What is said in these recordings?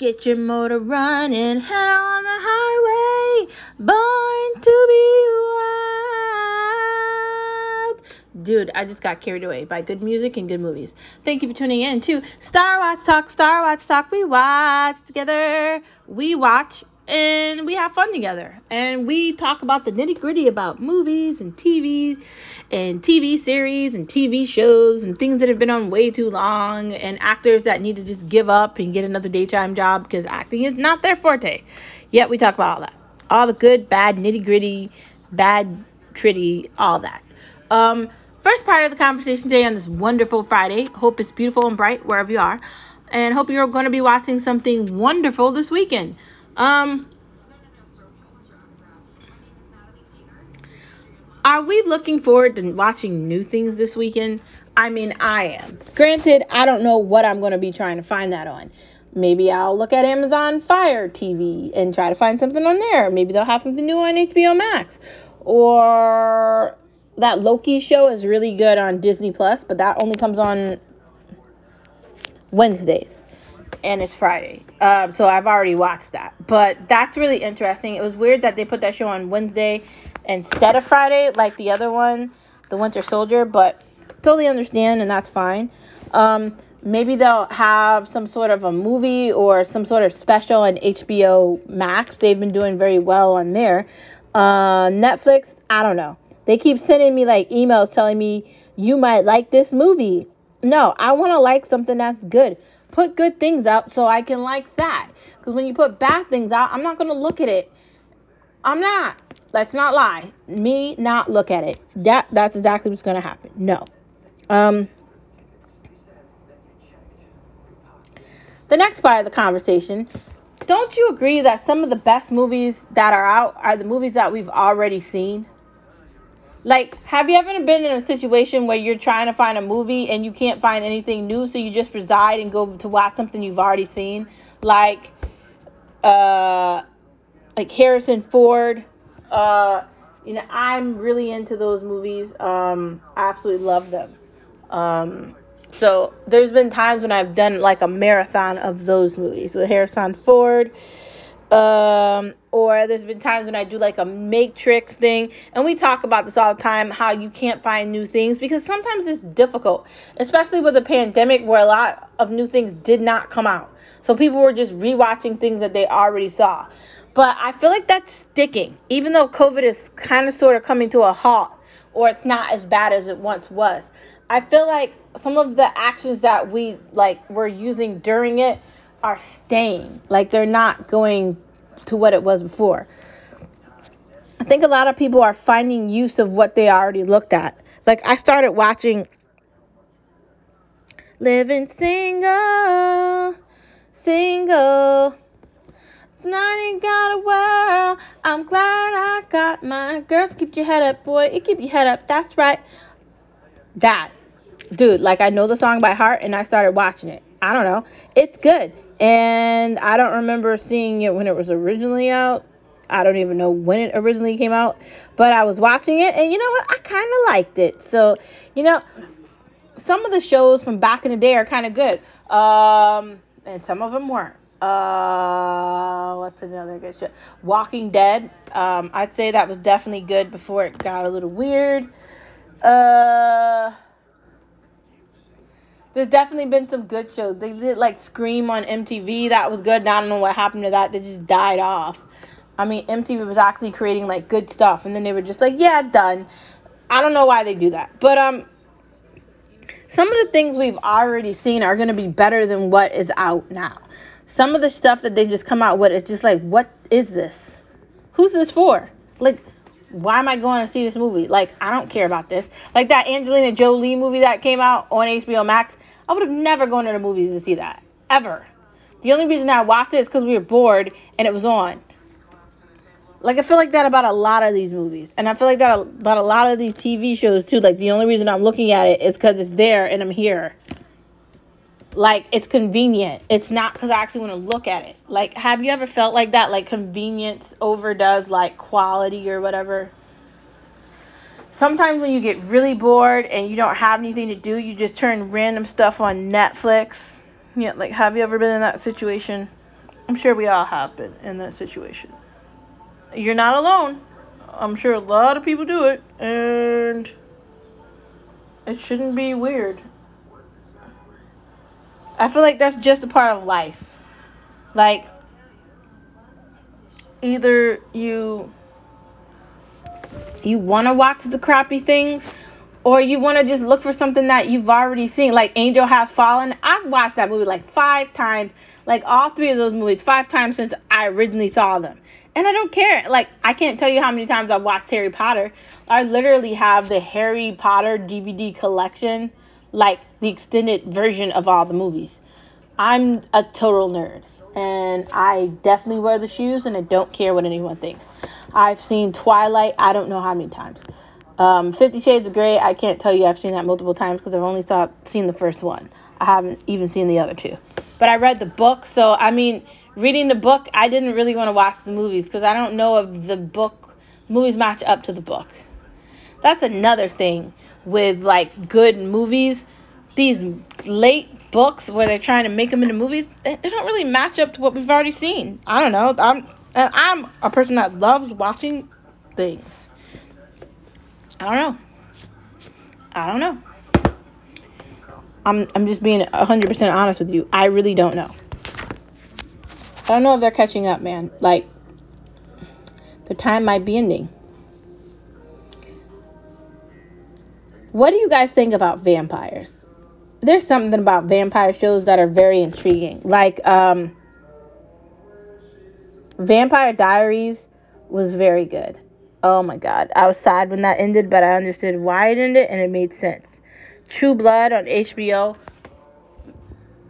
Get your motor running, head on the highway, born to be wild. Dude, I just got carried away by good music and good movies. Thank you for tuning in to Star Watch Talk, Star Watch Talk. We watch together. We watch and we have fun together. And we talk about the nitty gritty about movies and TVs and TV series and TV shows and things that have been on way too long and actors that need to just give up and get another daytime job because acting is not their forte. Yet we talk about all that. All the good, bad, nitty gritty, bad, tritty, all that. Um, first part of the conversation today on this wonderful Friday. Hope it's beautiful and bright wherever you are. And hope you're going to be watching something wonderful this weekend. Um, are we looking forward to watching new things this weekend? I mean, I am. Granted, I don't know what I'm going to be trying to find that on. Maybe I'll look at Amazon Fire TV and try to find something on there. Maybe they'll have something new on HBO Max. Or that Loki show is really good on Disney Plus, but that only comes on Wednesdays and it's Friday. Um, so I've already watched that. But that's really interesting. It was weird that they put that show on Wednesday instead of Friday, like the other one, The Winter Soldier, but totally understand, and that's fine. Um, maybe they'll have some sort of a movie or some sort of special on HBO Max. They've been doing very well on there. Uh, Netflix, I don't know. They keep sending me like emails telling me you might like this movie. No, I want to like something that's good. Put good things out so I can like that. Because when you put bad things out, I'm not going to look at it. I'm not. Let's not lie. Me not look at it. That that's exactly what's going to happen. No. Um The next part of the conversation, don't you agree that some of the best movies that are out are the movies that we've already seen? Like, have you ever been in a situation where you're trying to find a movie and you can't find anything new, so you just reside and go to watch something you've already seen? Like, uh, like Harrison Ford. Uh, you know, I'm really into those movies. Um, I absolutely love them. Um, so there's been times when I've done like a marathon of those movies with Harrison Ford. Um, or there's been times when I do like a matrix thing, and we talk about this all the time how you can't find new things because sometimes it's difficult, especially with the pandemic where a lot of new things did not come out. So people were just rewatching things that they already saw. But I feel like that's sticking, even though COVID is kind of sort of coming to a halt, or it's not as bad as it once was. I feel like some of the actions that we like were using during it are staying. Like they're not going to what it was before. I think a lot of people are finding use of what they already looked at. Like I started watching Living Single, Single. Now you got a world. I'm glad I got mine. Girls, keep your head up, boy. You keep your head up. That's right. That, dude. Like I know the song by heart, and I started watching it. I don't know. It's good and I don't remember seeing it when it was originally out. I don't even know when it originally came out, but I was watching it, and you know what? I kind of liked it. So, you know, some of the shows from back in the day are kind of good, um, and some of them weren't. Uh, what's another good show? Walking Dead. Um, I'd say that was definitely good before it got a little weird. Uh there's definitely been some good shows. They did like Scream on MTV. That was good. I don't know what happened to that. They just died off. I mean, MTV was actually creating like good stuff, and then they were just like, yeah, done. I don't know why they do that, but um, some of the things we've already seen are gonna be better than what is out now. Some of the stuff that they just come out with is just like, what is this? Who's this for? Like, why am I going to see this movie? Like, I don't care about this. Like that Angelina Jolie movie that came out on HBO Max. I would have never gone to the movies to see that. Ever. The only reason I watched it is because we were bored and it was on. Like, I feel like that about a lot of these movies. And I feel like that about a lot of these TV shows, too. Like, the only reason I'm looking at it is because it's there and I'm here. Like, it's convenient. It's not because I actually want to look at it. Like, have you ever felt like that? Like, convenience overdoes, like, quality or whatever? sometimes when you get really bored and you don't have anything to do, you just turn random stuff on Netflix. Yeah, like have you ever been in that situation? I'm sure we all have been in that situation. You're not alone. I'm sure a lot of people do it, and it shouldn't be weird. I feel like that's just a part of life. Like, either you you want to watch the crappy things or you want to just look for something that you've already seen. Like angel has fallen. I've watched that movie like five times. Like all three of those movies five times since i originally saw them. And i don't care. Like i can't tell you how many times i've watched harry potter. I literally have the harry potter dvd collection like the extended version of all the movies i'm a total nerd and i definitely wear the shoes and i don't care what anyone thinks i've seen twilight i don't know how many times um, Fifty Shades of Grey, I can't tell you I've seen that multiple times because I've only saw, seen the first one. I haven't even seen the other two. But I read the book, so I mean, reading the book, I didn't really want to watch the movies because I don't know if the book movies match up to the book. That's another thing with like good movies. These late books where they're trying to make them into movies, they, don't really match up to what we've already seen. I don't know. I'm and I'm a person that loves watching things. I don't know. I don't know. I'm I'm just being 100% honest with you. I really don't know. I don't know if they're catching up, man. Like the time might be ending. What do you guys think about vampires? There's something about vampire shows that are very intriguing. Like um Vampire Diaries was very good. Oh my god. I was sad when that ended, but I understood why it ended and it made sense. True Blood on HBO.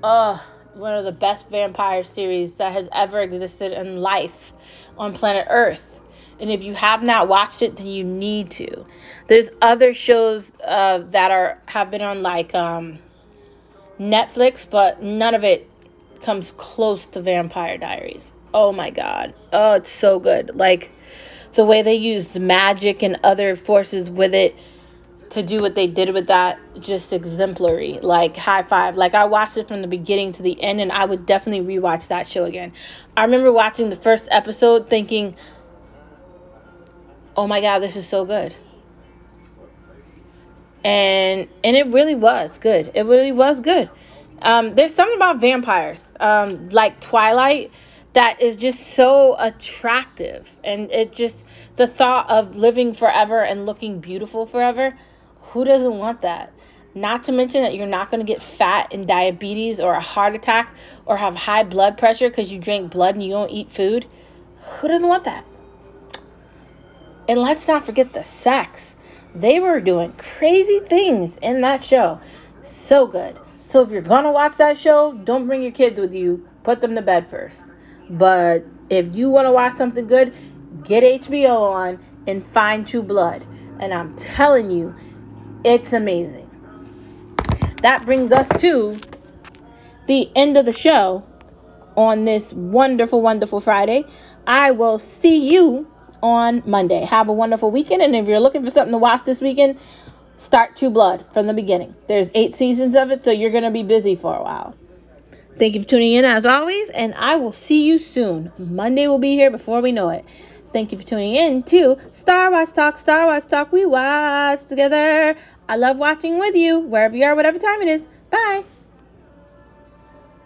Ugh, one of the best vampire series that has ever existed in life on planet Earth. And if you have not watched it, then you need to. There's other shows uh, that are have been on like um, Netflix, but none of it comes close to Vampire Diaries. Oh my god. Oh, it's so good. Like the way they used magic and other forces with it to do what they did with that just exemplary like high five like i watched it from the beginning to the end and i would definitely rewatch that show again i remember watching the first episode thinking oh my god this is so good. And and it really was good. It really was good. Um, there's something about vampires um, like twilight that is just so attractive. And it just the thought of living forever and looking beautiful forever who doesn't want that? Not to mention that you're not going to get fat and diabetes or a heart attack or have high blood pressure because you drink blood and you don't eat food. Who doesn't want that and let's not forget the sex they were doing crazy things in that show so good so if you're gonna watch that show don't bring your kids with you put them to bed first but if you want to watch something good, get HBO on and find True Blood. And I'm telling you, it's amazing. That brings us to the end of the show on this wonderful, wonderful Friday. I will see you on Monday. Have a wonderful weekend. And if you're looking for something to watch this weekend, start True Blood from the beginning. There's eight seasons of it, so you're going to be busy for a while. Thank you for tuning in as always, and I will see you soon. Monday will be here before we know it. Thank you for tuning in to Star Wars Talk, Star Wars Talk. We watch together. I love watching with you, wherever you are, whatever time it is. Bye.